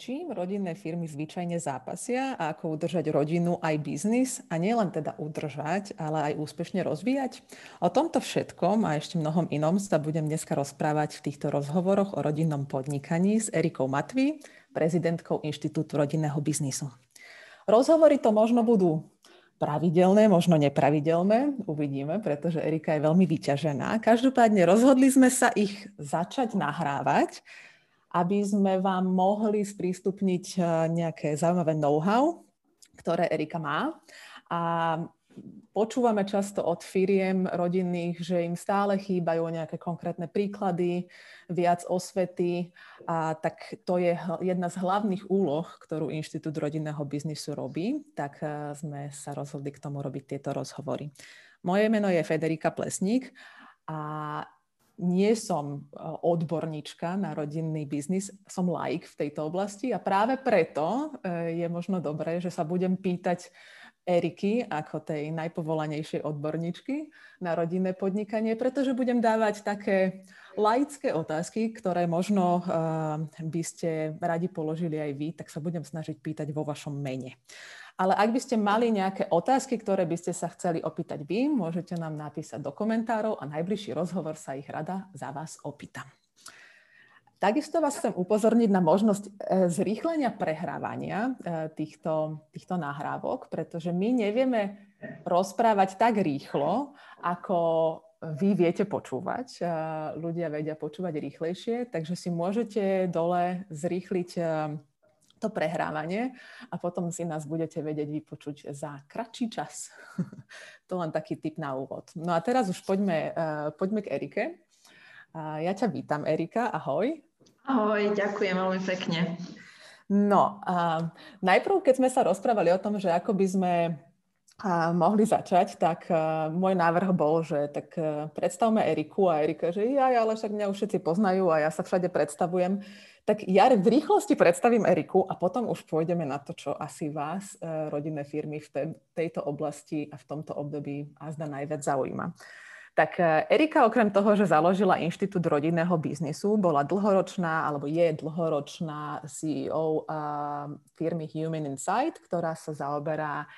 Čím rodinné firmy zvyčajne zápasia a ako udržať rodinu aj biznis a nielen teda udržať, ale aj úspešne rozvíjať? O tomto všetkom a ešte mnohom inom sa budem dneska rozprávať v týchto rozhovoroch o rodinnom podnikaní s Erikou Matví, prezidentkou Inštitútu rodinného biznisu. Rozhovory to možno budú pravidelné, možno nepravidelné, uvidíme, pretože Erika je veľmi vyťažená. Každopádne rozhodli sme sa ich začať nahrávať, aby sme vám mohli sprístupniť eh, nejaké zaujímavé know-how, ktoré Erika má. A Počúvame často od firiem rodinných, že im stále chýbajú nejaké konkrétne príklady, viac osvety a tak to je jedna z hlavných úloh, ktorú Inštitút rodinného biznisu robí, tak e, sme sa rozhodli k tomu robiť tieto rozhovory. Moje meno je Federika Plesník a nie som e, odborníčka na rodinný biznis, som like v tejto oblasti a práve preto e, je možno dobré, že sa budem pýtať Eriky ako tej najpovolanejšej odborníčky na rodinné podnikanie, pretože budem dávať také laické otázky, ktoré možno uh, by ste radi položili aj vy, tak sa budem snažiť pýtať vo vašom mene. Ale ak by ste mali nejaké otázky, ktoré by ste sa chceli opýtať vy, môžete nám napísať do komentárov a najbližší rozhovor sa ich rada za vás opýtam. Takisto vás chcem upozorniť na možnosť e, zrýchlenia prehrávania e, týchto, týchto nahrávok, pretože my nevieme rozprávať tak rýchlo, ako vy viete počúvať. E, ľudia vedia počúvať rýchlejšie, takže si môžete dole zrýchliť to prehrávanie a potom si nás budete vedieť vypočuť za kratší čas. to len taký tip na úvod. No a teraz už poďme, poďme k Erike. Ja ťa vítam, Erika, ahoj. Ahoj, ďakujem veľmi pekne. No, a najprv, keď sme sa rozprávali o tom, že ako by sme a mohli začať, tak môj návrh bol, že tak predstavme Eriku a Erika, že ja, ale však mňa už všetci poznajú a ja sa všade predstavujem. Tak ja v rýchlosti predstavím Eriku a potom už pôjdeme na to, čo asi vás, uh, rodinné firmy v te, tejto oblasti a v tomto období azda najviac zaujíma. Tak e, Erika okrem toho, že založila Inštitút rodinného biznisu, bola dlhoročná, alebo je dlhoročná CEO firmy Human Insight, ktorá sa zaoberá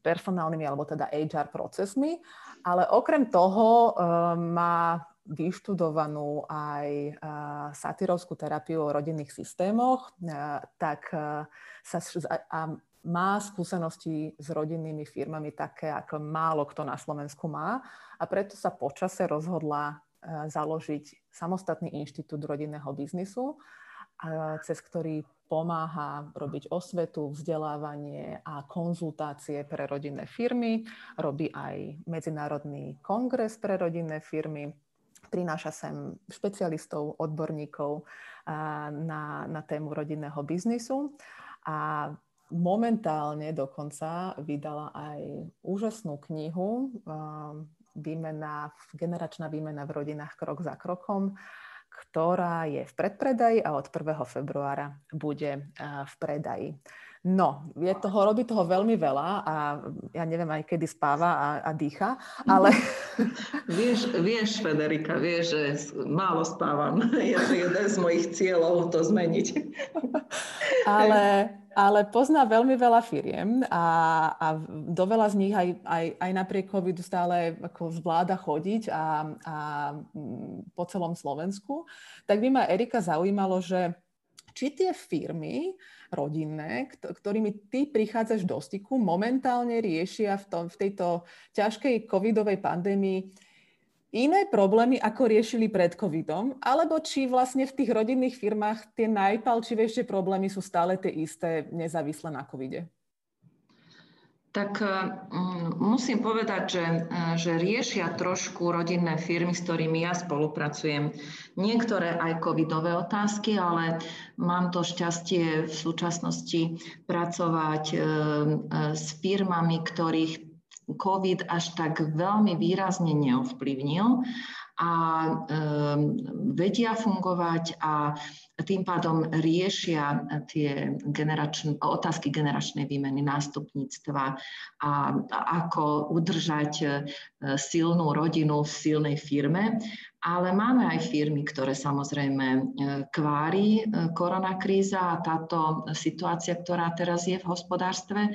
personálnymi alebo teda HR procesmi. Ale okrem toho e, má vyštudovanú aj satyrovskú terapiu o rodinných systémoch, e, tak sa a má skúsenosti s rodinnými firmami také, ako málo kto na Slovensku má a preto sa počase rozhodla e, založiť samostatný inštitút rodinného biznisu, cez ktorý pomáha robiť osvetu, vzdelávanie a konzultácie pre rodinné firmy. Robí aj Medzinárodný kongres pre rodinné firmy. Prináša sem špecialistov, odborníkov na, na tému rodinného biznisu. A momentálne dokonca vydala aj úžasnú knihu výmena, generačná výmena v rodinách krok za krokom, ktorá je v predpredaji a od 1. februára bude v predaji. No, je toho, robí toho veľmi veľa a ja neviem aj kedy spáva a, a dýcha, ale... vieš, vieš, Federika, vieš, že málo spávam. Je to jeden z mojich cieľov to zmeniť. ale, ale pozná veľmi veľa firiem a, a do veľa z nich aj, aj, aj napriek covidu stále ako zvláda chodiť a, a po celom Slovensku. Tak by ma Erika zaujímalo, že či tie firmy rodinné, ktorými ty prichádzaš do styku, momentálne riešia v, tom, v tejto ťažkej covidovej pandémii iné problémy, ako riešili pred covidom, alebo či vlastne v tých rodinných firmách tie najpalčivejšie problémy sú stále tie isté, nezávisle na covide? Tak mm, musím povedať, že, že riešia trošku rodinné firmy, s ktorými ja spolupracujem. Niektoré aj covidové otázky, ale mám to šťastie v súčasnosti pracovať e, e, s firmami, ktorých COVID až tak veľmi výrazne neovplyvnil a vedia fungovať a tým pádom riešia tie generačn- otázky generačnej výmeny nástupníctva a ako udržať silnú rodinu v silnej firme. Ale máme aj firmy, ktoré samozrejme e, kvári e, koronakríza a táto situácia, ktorá teraz je v hospodárstve.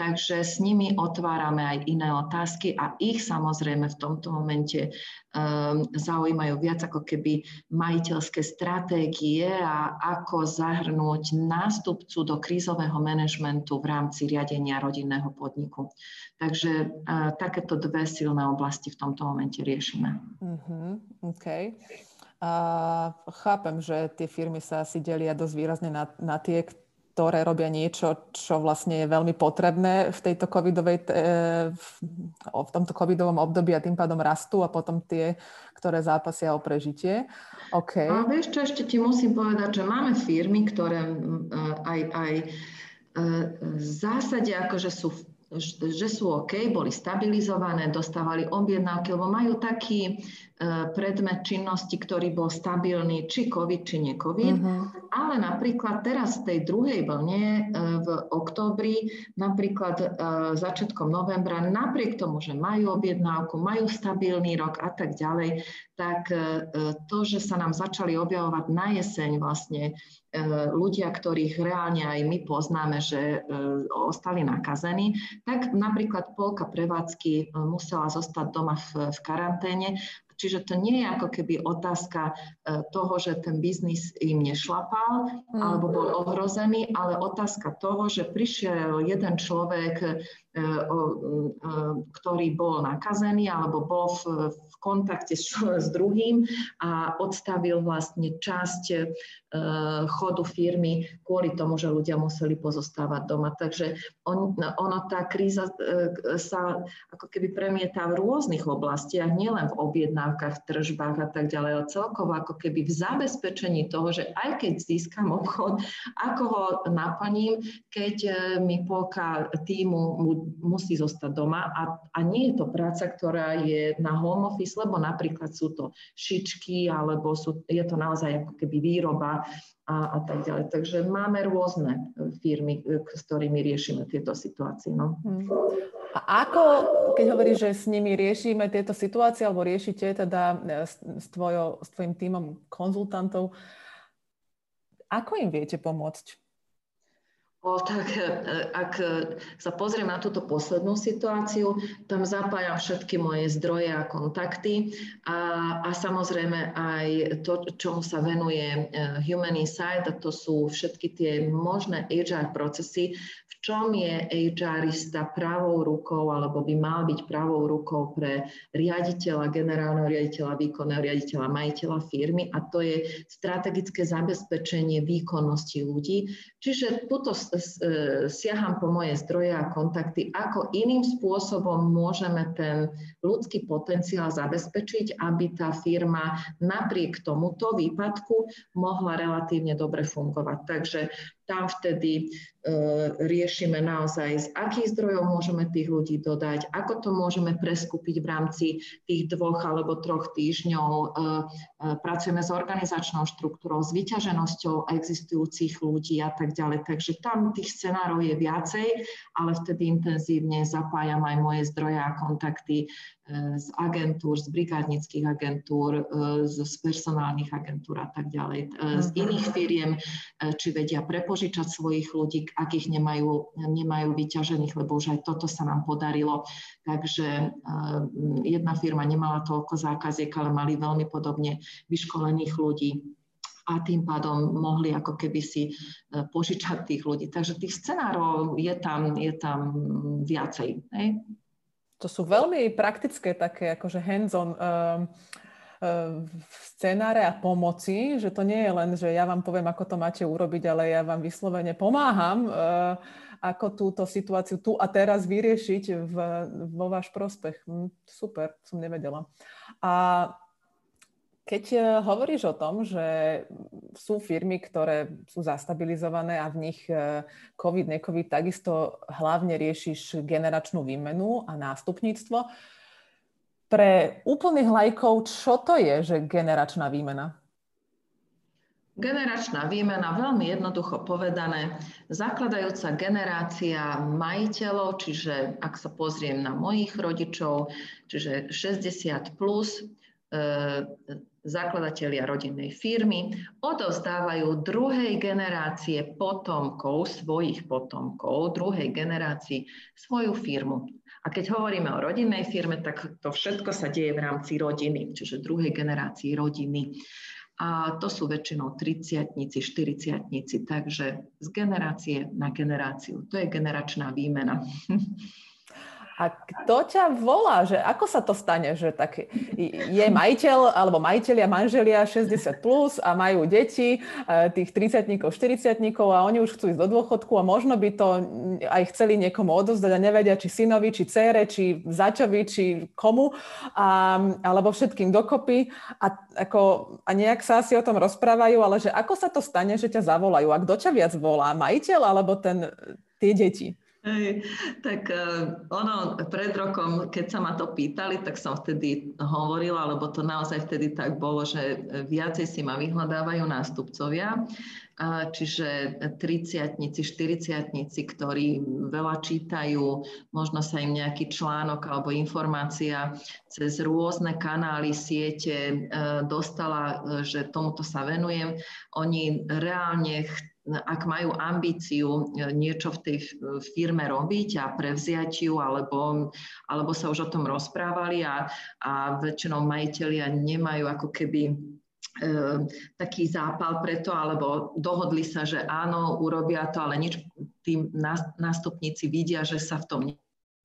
Takže s nimi otvárame aj iné otázky a ich samozrejme v tomto momente um, zaujímajú viac ako keby majiteľské stratégie a ako zahrnúť nástupcu do krízového manažmentu v rámci riadenia rodinného podniku. Takže takéto dve silné oblasti v tomto momente riešime. Uh-huh. OK. A chápem, že tie firmy sa asi delia dosť výrazne na, na tie, ktoré robia niečo, čo vlastne je veľmi potrebné v tejto covidovej, e, v tomto covidovom období a tým pádom rastú a potom tie, ktoré zápasia o prežitie. OK. A vieš čo, ešte ti musím povedať, že máme firmy, ktoré aj, aj e, v zásade akože sú že sú OK, boli stabilizované, dostávali objednávky, lebo majú taký E, predmet činnosti, ktorý bol stabilný, či COVID, či nie COVID. Uh-huh. Ale napríklad teraz v tej druhej vlne e, v októbri, napríklad e, začiatkom novembra, napriek tomu, že majú objednávku, majú stabilný rok a tak ďalej, tak to, že sa nám začali objavovať na jeseň vlastne ľudia, ktorých reálne aj my poznáme, že ostali nakazení, tak napríklad polka prevádzky musela zostať doma v, v karanténe Čiže to nie je ako keby otázka e, toho, že ten biznis im nešlapal alebo bol ohrozený, ale otázka toho, že prišiel jeden človek, ktorý bol nakazený alebo bol v, v kontakte s, s druhým a odstavil vlastne časť chodu firmy kvôli tomu, že ľudia museli pozostávať doma. Takže on, ono, tá kríza sa ako keby premieta v rôznych oblastiach, nielen v objednávkach, tržbách a tak ďalej, ale celkovo ako keby v zabezpečení toho, že aj keď získam obchod, ako ho naplním, keď e, mi polka týmu musí zostať doma a, a nie je to práca, ktorá je na home office, lebo napríklad sú to šičky alebo sú, je to naozaj ako keby výroba a, a tak ďalej. Takže máme rôzne firmy, e, s ktorými riešime tieto situácie. No. Hmm. A ako, keď hovoríš, že s nimi riešime tieto situácie, alebo riešite teda e, s, tvojo, s tvojim týmom konzultantov, ako im viete pomôcť? Tak e, ak sa pozriem na túto poslednú situáciu, tam zapájam všetky moje zdroje a kontakty a, a samozrejme aj to, čomu sa venuje e, Human Insight, a to sú všetky tie možné HR procesy, čom je HRista pravou rukou alebo by mal byť pravou rukou pre riaditeľa, generálneho riaditeľa, výkonného riaditeľa, majiteľa firmy a to je strategické zabezpečenie výkonnosti ľudí. Čiže tuto siaham po moje zdroje a kontakty, ako iným spôsobom môžeme ten ľudský potenciál zabezpečiť, aby tá firma napriek tomuto výpadku mohla relatívne dobre fungovať. Takže tam vtedy e, riešime naozaj, z akých zdrojov môžeme tých ľudí dodať, ako to môžeme preskúpiť v rámci tých dvoch alebo troch týždňov. E, e, pracujeme s organizačnou štruktúrou, s vyťaženosťou existujúcich ľudí a tak ďalej. Takže tam tých scenárov je viacej, ale vtedy intenzívne zapájam aj moje zdroje a kontakty z agentúr, z brigádnických agentúr, e, z, personálnych agentúr a tak ďalej, e, z mhm. iných firiem, či vedia prepožičať svojich ľudí, ak ich nemajú, nemajú vyťažených, lebo už aj toto sa nám podarilo. Takže jedna firma nemala toľko zákaziek, ale mali veľmi podobne vyškolených ľudí a tým pádom mohli ako keby si požičať tých ľudí. Takže tých scenárov je tam, je tam viacej. Hej? To sú veľmi praktické také akože hands-on um, um, scenáre a pomoci, že to nie je len, že ja vám poviem, ako to máte urobiť, ale ja vám vyslovene pomáham, uh, ako túto situáciu tu a teraz vyriešiť v, vo váš prospech. Hm, super, som nevedela. A keď e, hovoríš o tom, že sú firmy, ktoré sú zastabilizované a v nich e, COVID, ne-COVID, takisto hlavne riešiš generačnú výmenu a nástupníctvo, pre úplných lajkov, čo to je, že generačná výmena? Generačná výmena, veľmi jednoducho povedané, zakladajúca generácia majiteľov, čiže ak sa pozriem na mojich rodičov, čiže 60 plus, e, zakladatelia rodinnej firmy, odovzdávajú druhej generácie potomkov, svojich potomkov, druhej generácii svoju firmu. A keď hovoríme o rodinnej firme, tak to všetko sa deje v rámci rodiny, čiže druhej generácii rodiny a to sú väčšinou 30 40 takže z generácie na generáciu. To je generačná výmena. A kto ťa volá, že ako sa to stane, že tak je majiteľ alebo majiteľia, manželia 60 plus a majú deti, e, tých 30 40 a oni už chcú ísť do dôchodku a možno by to aj chceli niekomu odozdať a nevedia, či synovi, či cére, či začovi, či komu, a, alebo všetkým dokopy. A, ako, a nejak sa asi o tom rozprávajú, ale že ako sa to stane, že ťa zavolajú? A kto ťa viac volá, majiteľ alebo ten, tie deti? Hej, tak uh, ono pred rokom, keď sa ma to pýtali, tak som vtedy hovorila, lebo to naozaj vtedy tak bolo, že viacej si ma vyhľadávajú nástupcovia, uh, čiže 30 40 ktorí veľa čítajú, možno sa im nejaký článok alebo informácia cez rôzne kanály, siete uh, dostala, že tomuto sa venujem. Oni reálne chcú ak majú ambíciu e, niečo v tej firme robiť a prevziať ju, alebo, alebo sa už o tom rozprávali a, a väčšinou majiteľia nemajú ako keby e, taký zápal preto, alebo dohodli sa, že áno, urobia to, ale nič tým nástupníci vidia, že sa v tom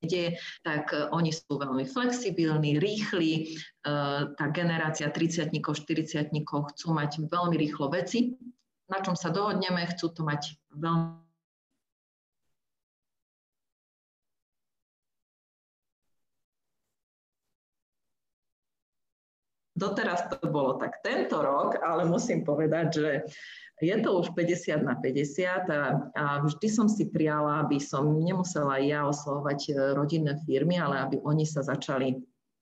nedieje, tak e, oni sú veľmi flexibilní, rýchli. Tá generácia 30 40 chcú mať veľmi rýchlo veci, na čom sa dohodneme, chcú to mať veľmi Doteraz to bolo tak tento rok, ale musím povedať, že je to už 50 na 50 a, a vždy som si priala, aby som nemusela ja oslovať rodinné firmy, ale aby oni sa začali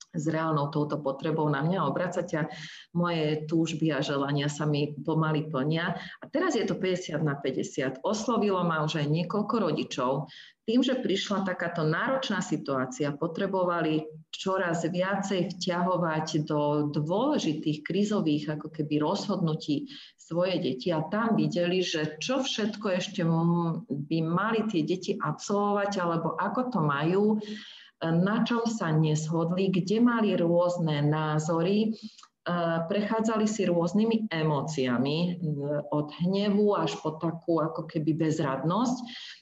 s reálnou touto potrebou na mňa obracať a moje túžby a želania sa mi pomaly plnia. A teraz je to 50 na 50. Oslovilo ma už aj niekoľko rodičov. Tým, že prišla takáto náročná situácia, potrebovali čoraz viacej vťahovať do dôležitých krízových ako keby rozhodnutí svoje deti a tam videli, že čo všetko ešte by mali tie deti absolvovať alebo ako to majú na čom sa neshodli, kde mali rôzne názory, prechádzali si rôznymi emóciami, od hnevu až po takú ako keby bezradnosť,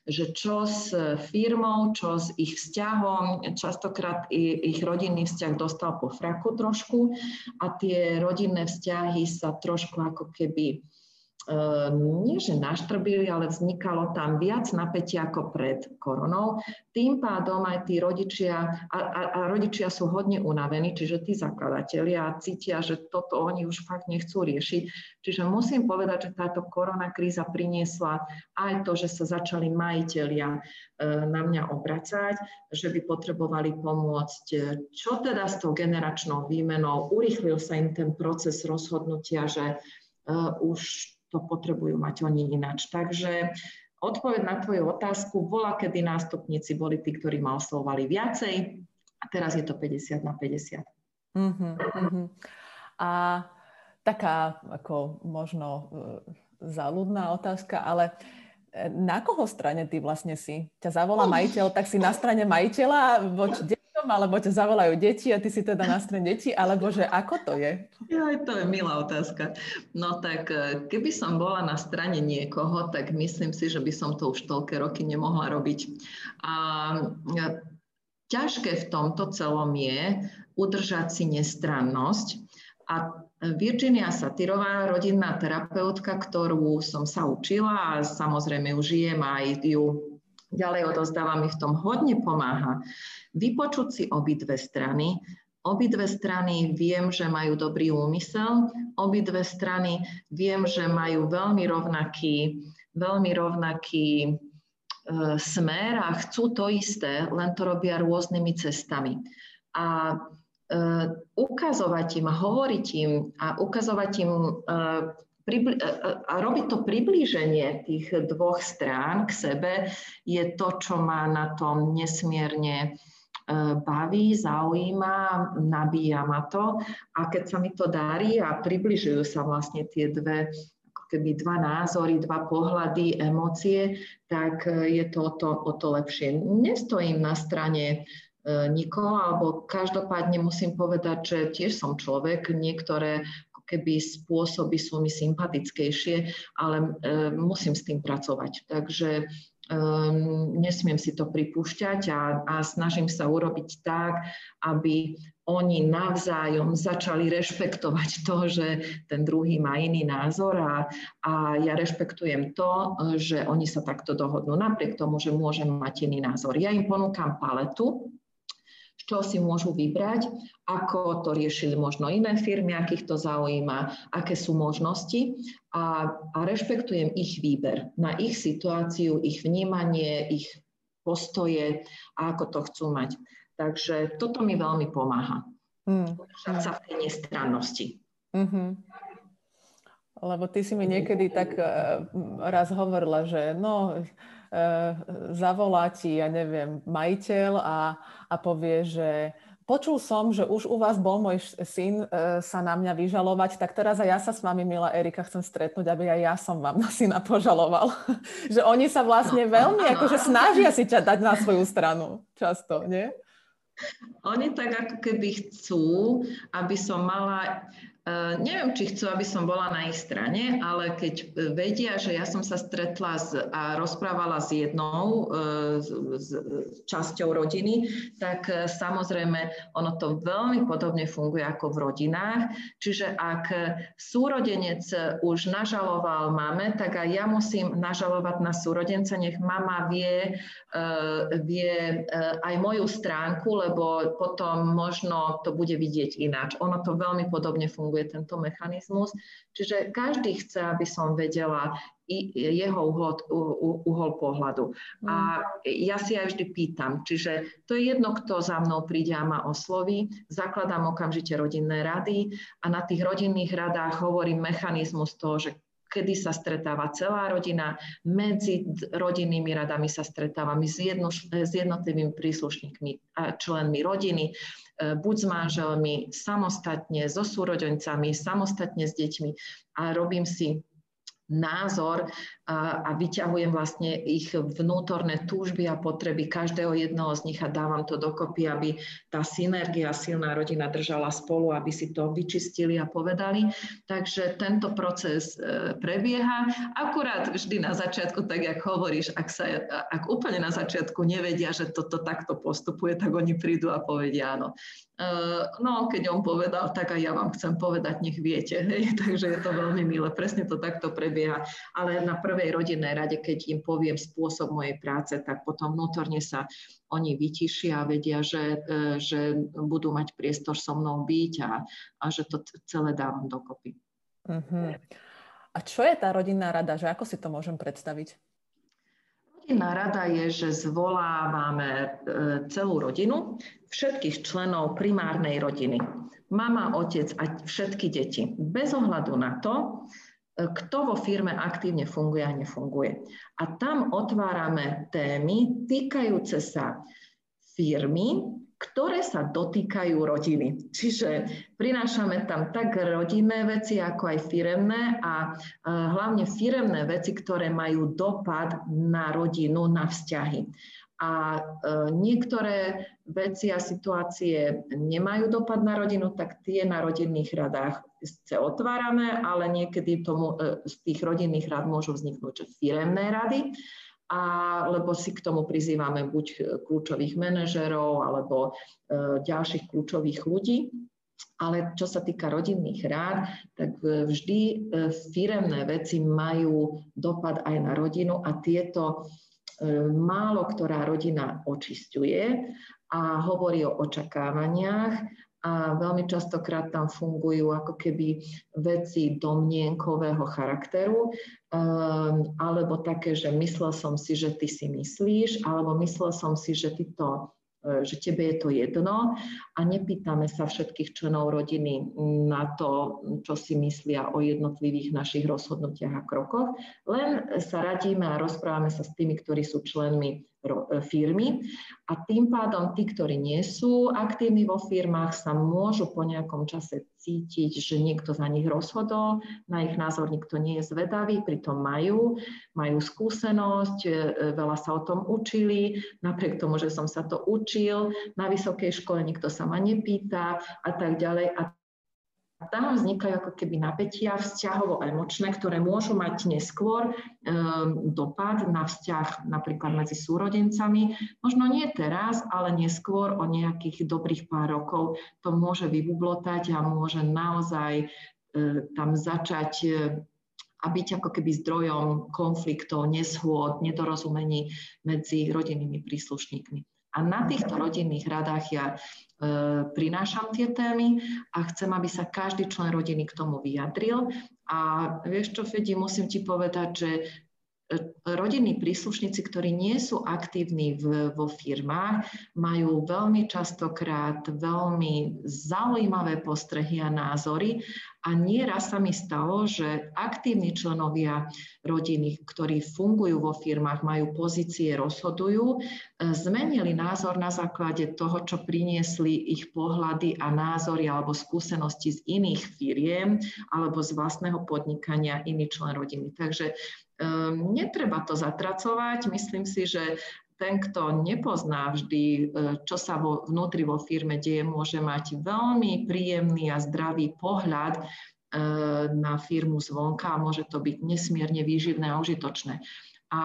že čo s firmou, čo s ich vzťahom, častokrát ich rodinný vzťah dostal po fraku trošku a tie rodinné vzťahy sa trošku ako keby nie že naštrbili, ale vznikalo tam viac napätia ako pred koronou. Tým pádom aj tí rodičia, a, a, a rodičia sú hodne unavení, čiže tí zakladatelia cítia, že toto oni už fakt nechcú riešiť. Čiže musím povedať, že táto korona kríza priniesla aj to, že sa začali majiteľia e, na mňa obracať, že by potrebovali pomôcť. Čo teda s tou generačnou výmenou? Urýchlil sa im ten proces rozhodnutia, že uh, už to potrebujú mať oni ináč. Takže odpoveď na tvoju otázku, bola, kedy nástupníci boli tí, ktorí ma oslovovali viacej a teraz je to 50 na 50. Uh-huh, uh-huh. A taká ako možno uh, záľudná otázka, ale e, na koho strane ty vlastne si? Ťa zavolá majiteľ, tak si na strane majiteľa voči alebo ťa zavolajú deti a ty si teda na strane deti, alebo že ako to je? Ja, to je milá otázka. No tak e, keby som bola na strane niekoho, tak myslím si, že by som to už toľké roky nemohla robiť. A e, ťažké v tomto celom je udržať si nestrannosť a Virginia Satyrová, rodinná terapeutka, ktorú som sa učila a samozrejme ju žijem aj ju ďalej odozdáva mi v tom hodne pomáha. Vypočuť si obidve strany, Obidve strany viem, že majú dobrý úmysel, obidve strany viem, že majú veľmi rovnaký, veľmi rovnaký e, smer a chcú to isté, len to robia rôznymi cestami. A ukazovať im hovoriť im a ukazovať im a robiť to priblíženie tých dvoch strán k sebe je to, čo ma na tom nesmierne baví, zaujíma, nabíja ma to a keď sa mi to darí a približujú sa vlastne tie dve keby dva názory, dva pohľady, emócie, tak e, je to o to, o to lepšie. Nestojím na strane e, nikoho, alebo každopádne musím povedať, že tiež som človek, niektoré keby spôsoby sú mi sympatickejšie, ale e, musím s tým pracovať. Takže um, nesmiem si to pripúšťať a, a snažím sa urobiť tak, aby oni navzájom začali rešpektovať to, že ten druhý má iný názor a, a ja rešpektujem to, že oni sa takto dohodnú, napriek tomu, že môžem mať iný názor. Ja im ponúkam paletu, čo si môžu vybrať, ako to riešili možno iné firmy, akých to zaujíma, aké sú možnosti a, a rešpektujem ich výber na ich situáciu, ich vnímanie, ich postoje a ako to chcú mať. Takže toto mi veľmi pomáha. Mm. sa v tej nestrannosti. Mm-hmm. Lebo ty si mi niekedy tak uh, raz hovorila, že no, zavolá ti, ja neviem, majiteľ a, a povie, že počul som, že už u vás bol môj syn uh, sa na mňa vyžalovať, tak teraz aj ja sa s vami, milá Erika, chcem stretnúť, aby aj ja som vám na syna požaloval. že oni sa vlastne veľmi akože snažia si ťa dať na svoju stranu často, nie? Oni tak ako keby chcú, aby som mala Uh, neviem, či chcú, aby som bola na ich strane, ale keď vedia, že ja som sa stretla s, a rozprávala s jednou uh, s, s časťou rodiny, tak uh, samozrejme ono to veľmi podobne funguje ako v rodinách. Čiže ak súrodenec už nažaloval mame, tak aj ja musím nažalovať na súrodenca, nech mama vie, vie aj moju stránku, lebo potom možno to bude vidieť ináč. Ono to veľmi podobne funguje funguje tento mechanizmus. Čiže každý chce, aby som vedela jeho uhol, uhol pohľadu. A ja si aj vždy pýtam, čiže to je jedno, kto za mnou príde a ma osloví, zakladám okamžite rodinné rady a na tých rodinných radách hovorím mechanizmus toho, že kedy sa stretáva celá rodina, medzi rodinnými radami sa stretávame s, jedno, s jednotlivými príslušníkmi a členmi rodiny, E, buď s manželmi, samostatne, so súrodencami, samostatne s deťmi. A robím si názor a, vyťahujem vlastne ich vnútorné túžby a potreby každého jedného z nich a dávam to dokopy, aby tá synergia, silná rodina držala spolu, aby si to vyčistili a povedali. Takže tento proces e, prebieha. Akurát vždy na začiatku, tak jak hovoríš, ak, sa, ak úplne na začiatku nevedia, že toto takto postupuje, tak oni prídu a povedia áno. Uh, no, keď on povedal, tak aj ja vám chcem povedať, nech viete. Hej? Takže je to veľmi milé. Presne to takto prebieha. Ale na prvej rodinnej rade, keď im poviem spôsob mojej práce, tak potom vnútorne sa oni vytišia a vedia, že, e, že budú mať priestor so mnou byť a, a že to celé dávam dokopy. Uh-huh. A čo je tá rodinná rada? Že ako si to môžem predstaviť? Rodinná rada je, že zvolávame e, celú rodinu, všetkých členov primárnej rodiny. Mama, otec a všetky deti. Bez ohľadu na to, kto vo firme aktívne funguje a nefunguje. A tam otvárame témy týkajúce sa firmy, ktoré sa dotýkajú rodiny. Čiže prinášame tam tak rodinné veci, ako aj firemné a hlavne firemné veci, ktoré majú dopad na rodinu, na vzťahy. A e, niektoré veci a situácie nemajú dopad na rodinu, tak tie na rodinných radách sa otvárame, ale niekedy tomu, e, z tých rodinných rád môžu vzniknúť firemné rady, a, lebo si k tomu prizývame buď kľúčových manažerov alebo e, ďalších kľúčových ľudí. Ale čo sa týka rodinných rád, tak vždy e, firemné veci majú dopad aj na rodinu a tieto e, málo ktorá rodina očisťuje a hovorí o očakávaniach a veľmi častokrát tam fungujú ako keby veci domnienkového charakteru, um, alebo také, že myslel som si, že ty si myslíš, alebo myslel som si, že ty to že tebe je to jedno. A nepýtame sa všetkých členov rodiny na to, čo si myslia o jednotlivých našich rozhodnutiach a krokoch, len sa radíme a rozprávame sa s tými, ktorí sú členmi E, firmy a tým pádom tí, ktorí nie sú aktívni vo firmách, sa môžu po nejakom čase cítiť, že niekto za nich rozhodol, na ich názor nikto nie je zvedavý, pritom majú, majú skúsenosť, e, veľa sa o tom učili, napriek tomu, že som sa to učil, na vysokej škole nikto sa ma nepýta a tak ďalej. A tam vznikajú ako keby napätia vzťahovo-emočné, ktoré môžu mať neskôr e, dopad na vzťah napríklad medzi súrodencami. Možno nie teraz, ale neskôr o nejakých dobrých pár rokov to môže vybublotať a môže naozaj e, tam začať e, a byť ako keby zdrojom konfliktov, neshôd, nedorozumení medzi rodinnými príslušníkmi. A na týchto rodinných radách ja E, prinášam tie témy a chcem, aby sa každý člen rodiny k tomu vyjadril. A vieš čo, Fedi, musím ti povedať, že rodinní príslušníci, ktorí nie sú aktívni v, vo firmách, majú veľmi častokrát veľmi zaujímavé postrehy a názory a nieraz sa mi stalo, že aktívni členovia rodiny, ktorí fungujú vo firmách, majú pozície, rozhodujú, zmenili názor na základe toho, čo priniesli ich pohľady a názory alebo skúsenosti z iných firiem alebo z vlastného podnikania iný člen rodiny. Takže netreba to zatracovať. Myslím si, že ten, kto nepozná vždy, e, čo sa vo, vnútri vo firme deje, môže mať veľmi príjemný a zdravý pohľad e, na firmu zvonka a môže to byť nesmierne výživné a užitočné. A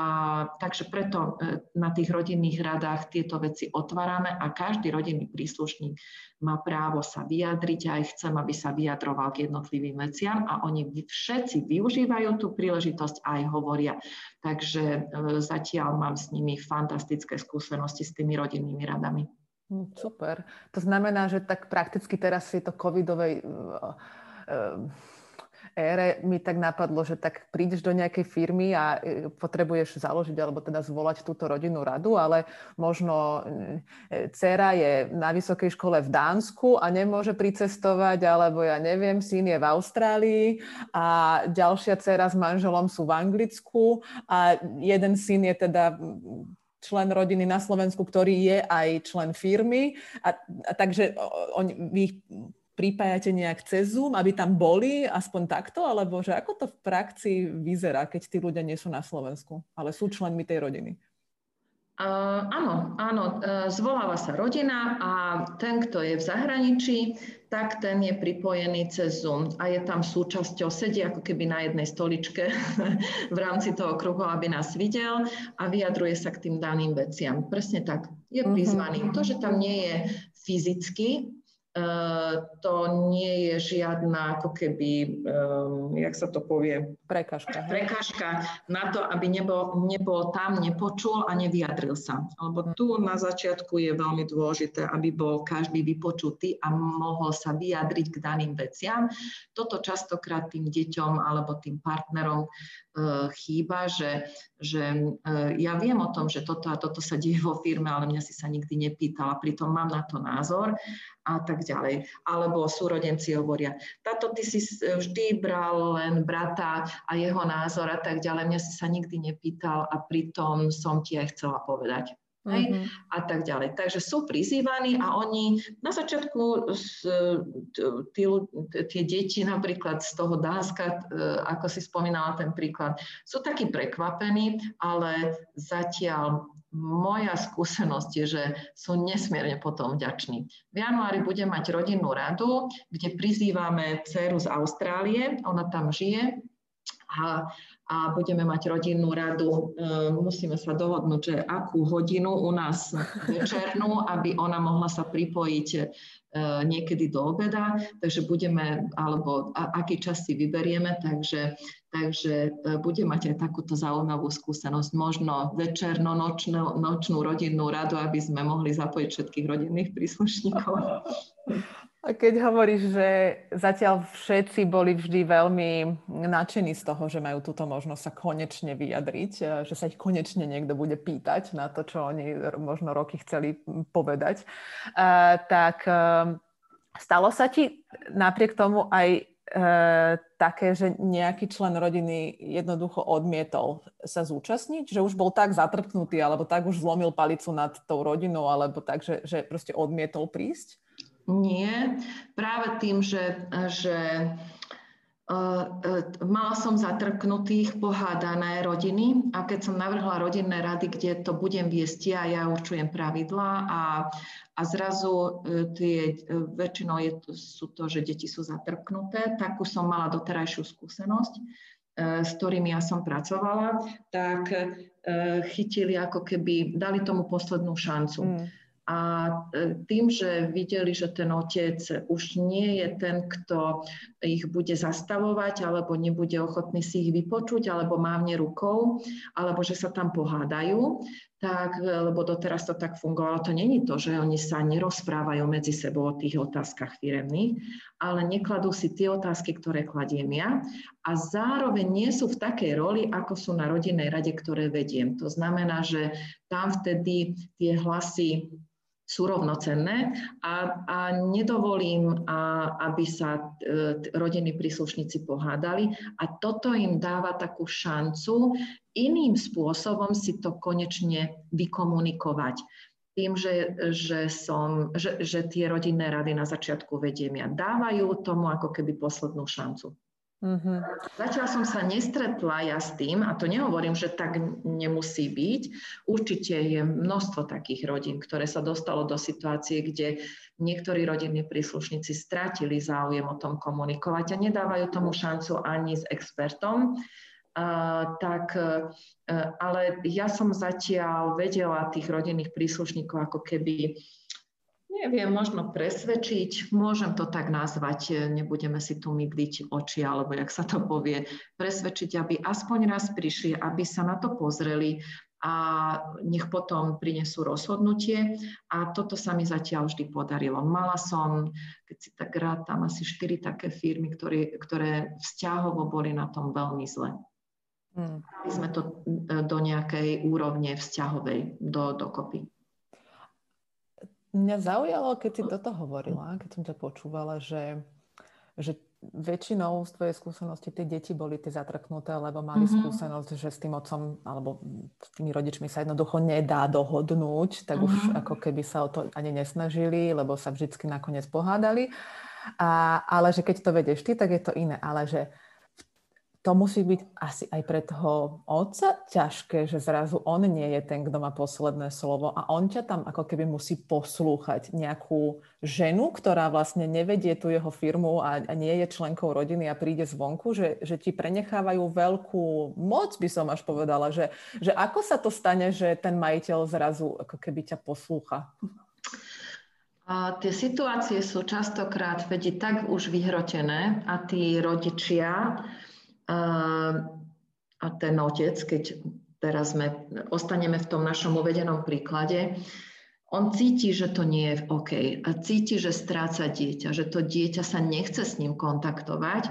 takže preto e, na tých rodinných radách tieto veci otvárame a každý rodinný príslušník má právo sa vyjadriť a aj chcem, aby sa vyjadroval k jednotlivým veciam a oni všetci využívajú tú príležitosť a aj hovoria. Takže e, zatiaľ mám s nimi fantastické skúsenosti s tými rodinnými radami. Hm, super. To znamená, že tak prakticky teraz v tejto covidovej uh, ére mi tak napadlo, že tak prídeš do nejakej firmy a e, potrebuješ založiť alebo teda zvolať túto rodinnú radu, ale možno e, dcera je na vysokej škole v Dánsku a nemôže pricestovať, alebo ja neviem, syn je v Austrálii a ďalšia dcera s manželom sú v Anglicku a jeden syn je teda člen rodiny na Slovensku, ktorý je aj člen firmy. A, a takže on, vy pripájate nejak cez Zoom, aby tam boli aspoň takto, alebo že ako to v praxi vyzerá, keď tí ľudia nie sú na Slovensku, ale sú členmi tej rodiny? Uh, áno, áno, uh, zvoláva sa rodina a ten, kto je v zahraničí, tak ten je pripojený cez Zoom a je tam súčasťou, sedí ako keby na jednej stoličke v rámci toho kruhu, aby nás videl a vyjadruje sa k tým daným veciam. Presne tak, je mhm. prizvaný. Uh-huh. To, že tam nie je fyzicky, to nie je žiadna ako keby, um, jak sa to povie? Prekážka. Prekážka na to, aby nebol, nebol tam, nepočul a nevyjadril sa. Lebo tu na začiatku je veľmi dôležité, aby bol každý vypočutý a mohol sa vyjadriť k daným veciam. Toto častokrát tým deťom alebo tým partnerom chýba, že, že uh, ja viem o tom, že toto a toto sa deje vo firme, ale mňa si sa nikdy nepýtala, pritom mám na to názor a tak ďalej. Alebo súrodenci hovoria, táto ty si vždy bral len brata a jeho názor a tak ďalej, mňa si sa nikdy nepýtal a pritom som ti aj chcela povedať. Hej? Uh-huh. A tak ďalej. Takže sú prizývaní a oni na začiatku tí, tie deti napríklad z toho Dánska, e, ako si spomínala ten príklad, sú takí prekvapení, ale zatiaľ moja skúsenosť je, že sú nesmierne potom vďační. V januári budem mať rodinnú radu, kde prizývame dceru z Austrálie, ona tam žije a, a budeme mať rodinnú radu. E, musíme sa dohodnúť, že akú hodinu u nás večernú, aby ona mohla sa pripojiť E, niekedy do obeda, takže budeme, alebo aký čas si vyberieme, takže, takže e, bude mať aj takúto zaujímavú skúsenosť, možno večerno, nočnú, nočnú rodinnú radu, aby sme mohli zapojiť všetkých rodinných príslušníkov. A keď hovoríš, že zatiaľ všetci boli vždy veľmi nadšení z toho, že majú túto možnosť sa konečne vyjadriť, e, že sa ich konečne niekto bude pýtať na to, čo oni možno roky chceli povedať, e, tak e, stalo sa ti napriek tomu aj také, že nejaký člen rodiny jednoducho odmietol sa zúčastniť, že už bol tak zatrpknutý, alebo tak už zlomil palicu nad tou rodinou, alebo tak, že, že proste odmietol prísť? Nie, práve tým, že, že uh, mala som zatrknutých pohádané rodiny a keď som navrhla rodinné rady, kde to budem viesť ja, ja určujem pravidlá a, a zrazu uh, tie, väčšinou je, sú to, že deti sú zatrknuté, takú som mala doterajšiu skúsenosť s ktorými ja som pracovala, tak chytili ako keby, dali tomu poslednú šancu. Mm a e, tým, že videli, že ten otec už nie je ten, kto ich bude zastavovať, alebo nebude ochotný si ich vypočuť, alebo mávne rukou, alebo že sa tam pohádajú, tak, e, lebo doteraz to tak fungovalo, to není to, že oni sa nerozprávajú medzi sebou o tých otázkach firemných, ale nekladú si tie otázky, ktoré kladiem ja a zároveň nie sú v takej roli, ako sú na rodinnej rade, ktoré vediem. To znamená, že tam vtedy tie hlasy sú rovnocenné a, a nedovolím, a, aby sa e, rodinní príslušníci pohádali a toto im dáva takú šancu iným spôsobom si to konečne vykomunikovať. Tým, že, že, som, že, že tie rodinné rady na začiatku vediem ja, dávajú tomu ako keby poslednú šancu. Mm-hmm. Zatiaľ som sa nestretla ja s tým, a to nehovorím, že tak nemusí byť. Určite je množstvo takých rodín, ktoré sa dostalo do situácie, kde niektorí rodinní príslušníci strátili záujem o tom komunikovať a nedávajú tomu šancu ani s expertom. Uh, tak, uh, ale ja som zatiaľ vedela tých rodinných príslušníkov ako keby neviem, možno presvedčiť, môžem to tak nazvať, nebudeme si tu mydliť oči, alebo jak sa to povie, presvedčiť, aby aspoň raz prišli, aby sa na to pozreli a nech potom prinesú rozhodnutie. A toto sa mi zatiaľ vždy podarilo. Mala som, keď si tak rád, tam asi štyri také firmy, ktoré, ktoré vzťahovo boli na tom veľmi zle. Hmm. sme to e, do nejakej úrovne vzťahovej do, dokopy. Mňa zaujalo, keď si toto hovorila, keď som ťa počúvala, že, že väčšinou z tvojej skúsenosti tie deti boli tie zatraknuté, lebo mali mm-hmm. skúsenosť, že s tým otcom alebo s tými rodičmi sa jednoducho nedá dohodnúť, tak mm-hmm. už ako keby sa o to ani nesnažili, lebo sa vždycky nakoniec pohádali. A, ale že keď to vedieš ty, tak je to iné. Ale že to musí byť asi aj pre toho otca ťažké, že zrazu on nie je ten, kto má posledné slovo a on ťa tam ako keby musí poslúchať nejakú ženu, ktorá vlastne nevedie tú jeho firmu a, a nie je členkou rodiny a príde zvonku, že, že ti prenechávajú veľkú moc, by som až povedala, že, že ako sa to stane, že ten majiteľ zrazu ako keby ťa poslúcha? A tie situácie sú častokrát vedi tak už vyhrotené a tí rodičia a ten otec, keď teraz sme, ostaneme v tom našom uvedenom príklade, on cíti, že to nie je OK a cíti, že stráca dieťa, že to dieťa sa nechce s ním kontaktovať,